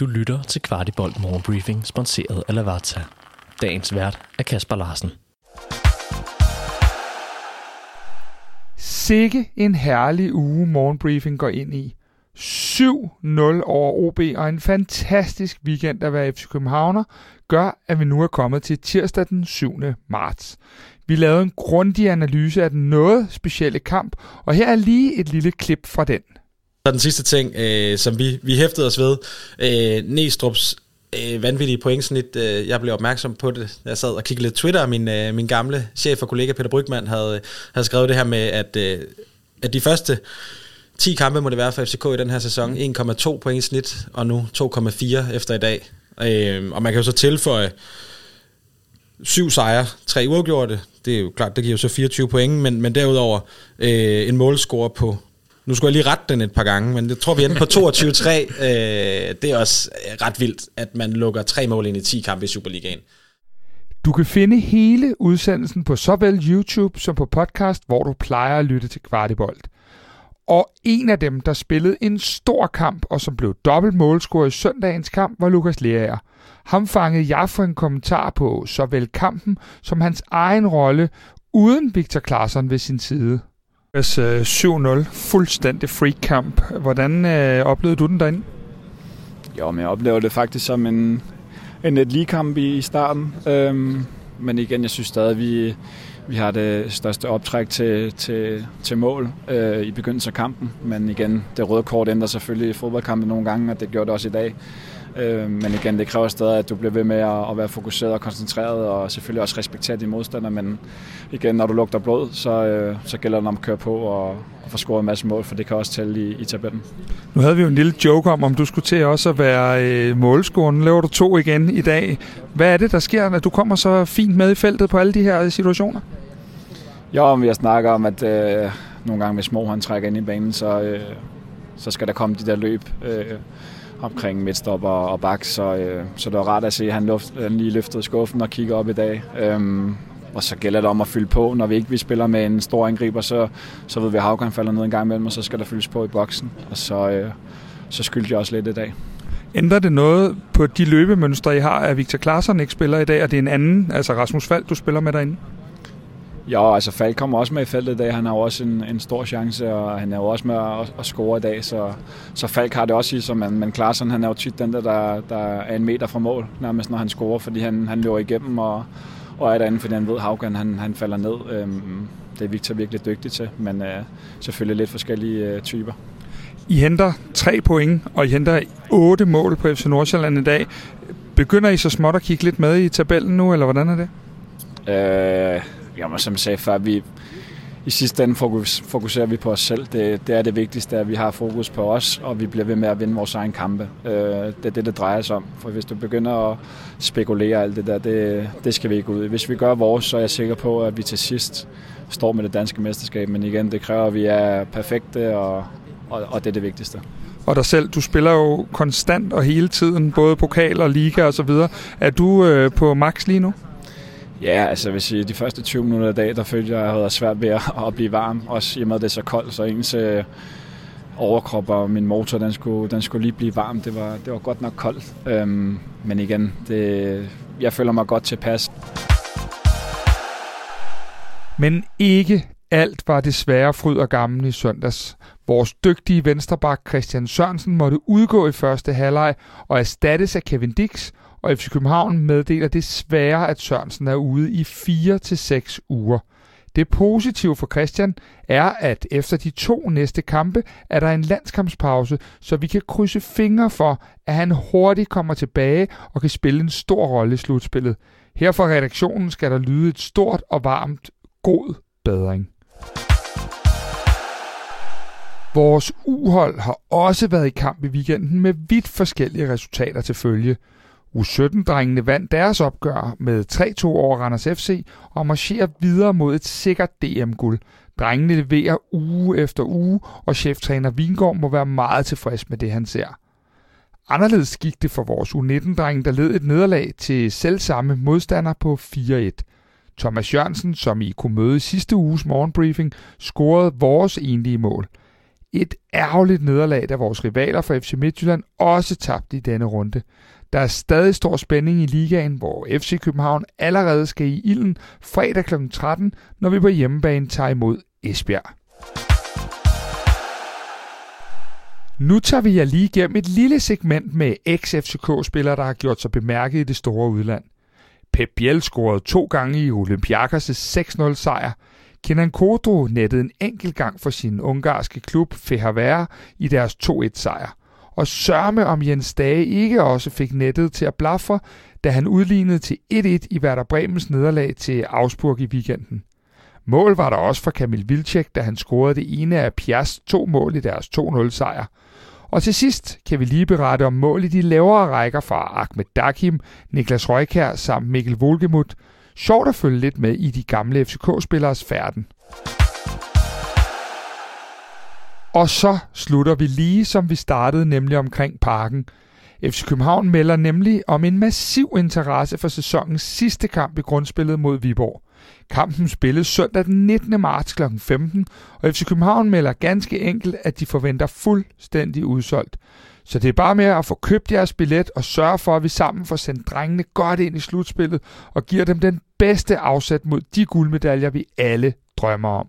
Du lytter til Kvartibolt Morgenbriefing, sponsoreret af Lavazza. Dagens vært er Kasper Larsen. Sikke en herlig uge morgenbriefing går ind i. 7-0 over OB og en fantastisk weekend at være FC Københavner gør, at vi nu er kommet til tirsdag den 7. marts. Vi lavede en grundig analyse af den noget specielle kamp, og her er lige et lille klip fra den. Så den sidste ting, øh, som vi, vi hæftede os ved, øh, Næstrup's øh, vanvittige pointsnit. Øh, jeg blev opmærksom på det. Jeg sad og kiggede lidt Twitter, og min, øh, min gamle chef og kollega Peter Brygman havde, havde skrevet det her med, at, øh, at de første 10 kampe må det være for FCK i den her sæson. 1,2 point i snit, og nu 2,4 efter i dag. Øh, og man kan jo så tilføje syv sejre, tre uafgjorte. Det er jo klart, det giver jo så 24 point, men, men derudover øh, en målscore på nu skulle jeg lige rette den et par gange, men jeg tror, vi ender på 22-3. øh, det er også ret vildt, at man lukker tre mål ind i 10 kampe i Superligaen. Du kan finde hele udsendelsen på såvel YouTube som på podcast, hvor du plejer at lytte til Kvartibolt. Og en af dem, der spillede en stor kamp, og som blev dobbelt målscorer i søndagens kamp, var Lukas Lerager. Ham fangede jeg for en kommentar på såvel kampen som hans egen rolle, uden Victor Claesson ved sin side. 7-0, øh, fuldstændig free kamp. Hvordan øh, oplevede du den derinde? Jo, men jeg oplevede det faktisk som en, en et lige kamp i starten. Øhm, men igen, jeg synes stadig, vi, vi har det største optræk til, til, til mål øh, i begyndelsen af kampen. Men igen, det røde kort ændrer selvfølgelig i fodboldkampen nogle gange, og det gjorde det også i dag. Øh, men igen, det kræver stadig, at du bliver ved med at, at være fokuseret og koncentreret, og selvfølgelig også respektere dine modstandere. Men igen, når du lugter blod, så, øh, så gælder det om at køre på og, og få scoret en masse mål, for det kan også tælle i, i tabellen. Nu havde vi jo en lille joke om, om du skulle til også at være øh, målscorer. Nu laver du to igen i dag. Hvad er det, der sker, når du kommer så fint med i feltet på alle de her øh, situationer? Ja, vi har snakket om, at øh, nogle gange, hvis Mo han trækker ind i banen, så, øh, så skal der komme de der løb. Øh, omkring midtstopper og bak, så, øh, så det var rart at se, at han, luft, han lige løftede skuffen og kigger op i dag. Øhm, og så gælder det om at fylde på. Når vi ikke vi spiller med en stor angriber, så, så ved vi, at Havgren falder ned en gang imellem, og så skal der fyldes på i boksen. Og så, øh, så skyldte jeg også lidt i dag. Ændrer det noget på de løbemønstre, I har, at Victor Klaarsson ikke spiller i dag, og det er en anden, altså Rasmus Fald, du spiller med derinde? Ja, altså Falk kommer også med i feltet i dag. Han har jo også en, en stor chance, og han er jo også med at, at score i dag. Så, så Falk har det også i sig, men, men Klaarsson, han er jo tit den der, der, der er en meter fra mål, nærmest når han scorer, fordi han, han løber igennem og, og er derinde, fordi han ved, at Haugen han, han falder ned. Øhm, det er Victor virkelig dygtig til, men øh, selvfølgelig lidt forskellige øh, typer. I henter tre point, og I henter otte mål på FC Nordsjælland i dag. Begynder I så småt at kigge lidt med i tabellen nu, eller hvordan er det? Øh, jamen, som jeg sagde før, vi, i sidste ende fokus, fokuserer vi på os selv. Det, det er det vigtigste, at vi har fokus på os, og vi bliver ved med at vinde vores egen kampe. Øh, det er det, det drejer sig om. For hvis du begynder at spekulere alt det der, det, det skal vi ikke ud i. Hvis vi gør vores, så er jeg sikker på, at vi til sidst står med det danske mesterskab. Men igen, det kræver, at vi er perfekte, og, og, og det er det vigtigste. Og dig selv, du spiller jo konstant og hele tiden, både pokal og liga og så videre. Er du øh, på max lige nu? Ja, altså jeg vil sige, de første 20 minutter af dag, der følte jeg, at jeg havde svært ved at, blive varm. Også i og med, at det er så koldt, så ens øh, overkrop og min motor, den skulle, den skulle lige blive varm. Det var, det var godt nok koldt. Øhm, men igen, det, jeg føler mig godt tilpas. Men ikke alt var desværre fryd og gammel i søndags. Vores dygtige vensterbak Christian Sørensen måtte udgå i første halvleg og erstattes af Kevin Dix, og FC København meddeler desværre, at Sørensen er ude i 4 til 6 uger. Det positive for Christian er, at efter de to næste kampe er der en landskampspause, så vi kan krydse fingre for, at han hurtigt kommer tilbage og kan spille en stor rolle i slutspillet. Her fra redaktionen skal der lyde et stort og varmt god bedring. Vores uhold har også været i kamp i weekenden med vidt forskellige resultater til følge. U17-drengene vandt deres opgør med 3-2 over Randers FC og marcherer videre mod et sikkert DM-guld. Drengene leverer uge efter uge, og cheftræner Vingård må være meget tilfreds med det, han ser. Anderledes gik det for vores U19-dreng, der led et nederlag til selvsamme modstander på 4-1. Thomas Jørgensen, som I kunne møde i sidste uges morgenbriefing, scorede vores enlige mål. Et ærgerligt nederlag, da vores rivaler fra FC Midtjylland også tabte i denne runde. Der er stadig stor spænding i ligaen, hvor FC København allerede skal i ilden fredag kl. 13, når vi på hjemmebane tager imod Esbjerg. Nu tager vi jer lige igennem et lille segment med ex-FCK-spillere, der har gjort sig bemærket i det store udland. Pep Biel scorede to gange i Olympiakos' 6-0 sejr. Kenan Kodro nettede en enkelt gang for sin ungarske klub Fehervare i deres 2-1 sejr. Og sørme om Jens Dage ikke også fik nettet til at blafre, da han udlignede til 1-1 i Werder Bremens nederlag til Augsburg i weekenden. Mål var der også for Kamil Vilcek, da han scorede det ene af Pias to mål i deres 2-0 sejr. Og til sidst kan vi lige berette om mål i de lavere rækker fra Ahmed Dakim, Niklas Røykær samt Mikkel Volgemut. Sjovt at følge lidt med i de gamle FCK-spilleres færden. Og så slutter vi lige som vi startede, nemlig omkring parken. FC København melder nemlig om en massiv interesse for sæsonens sidste kamp i grundspillet mod Viborg. Kampen spilles søndag den 19. marts kl. 15, og FC København melder ganske enkelt, at de forventer fuldstændig udsolgt. Så det er bare med at få købt jeres billet og sørge for, at vi sammen får sendt drengene godt ind i slutspillet og giver dem den bedste afsæt mod de guldmedaljer, vi alle drømmer om.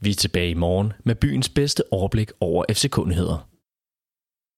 Vi er tilbage i morgen med byens bedste overblik over FCK-nyheder.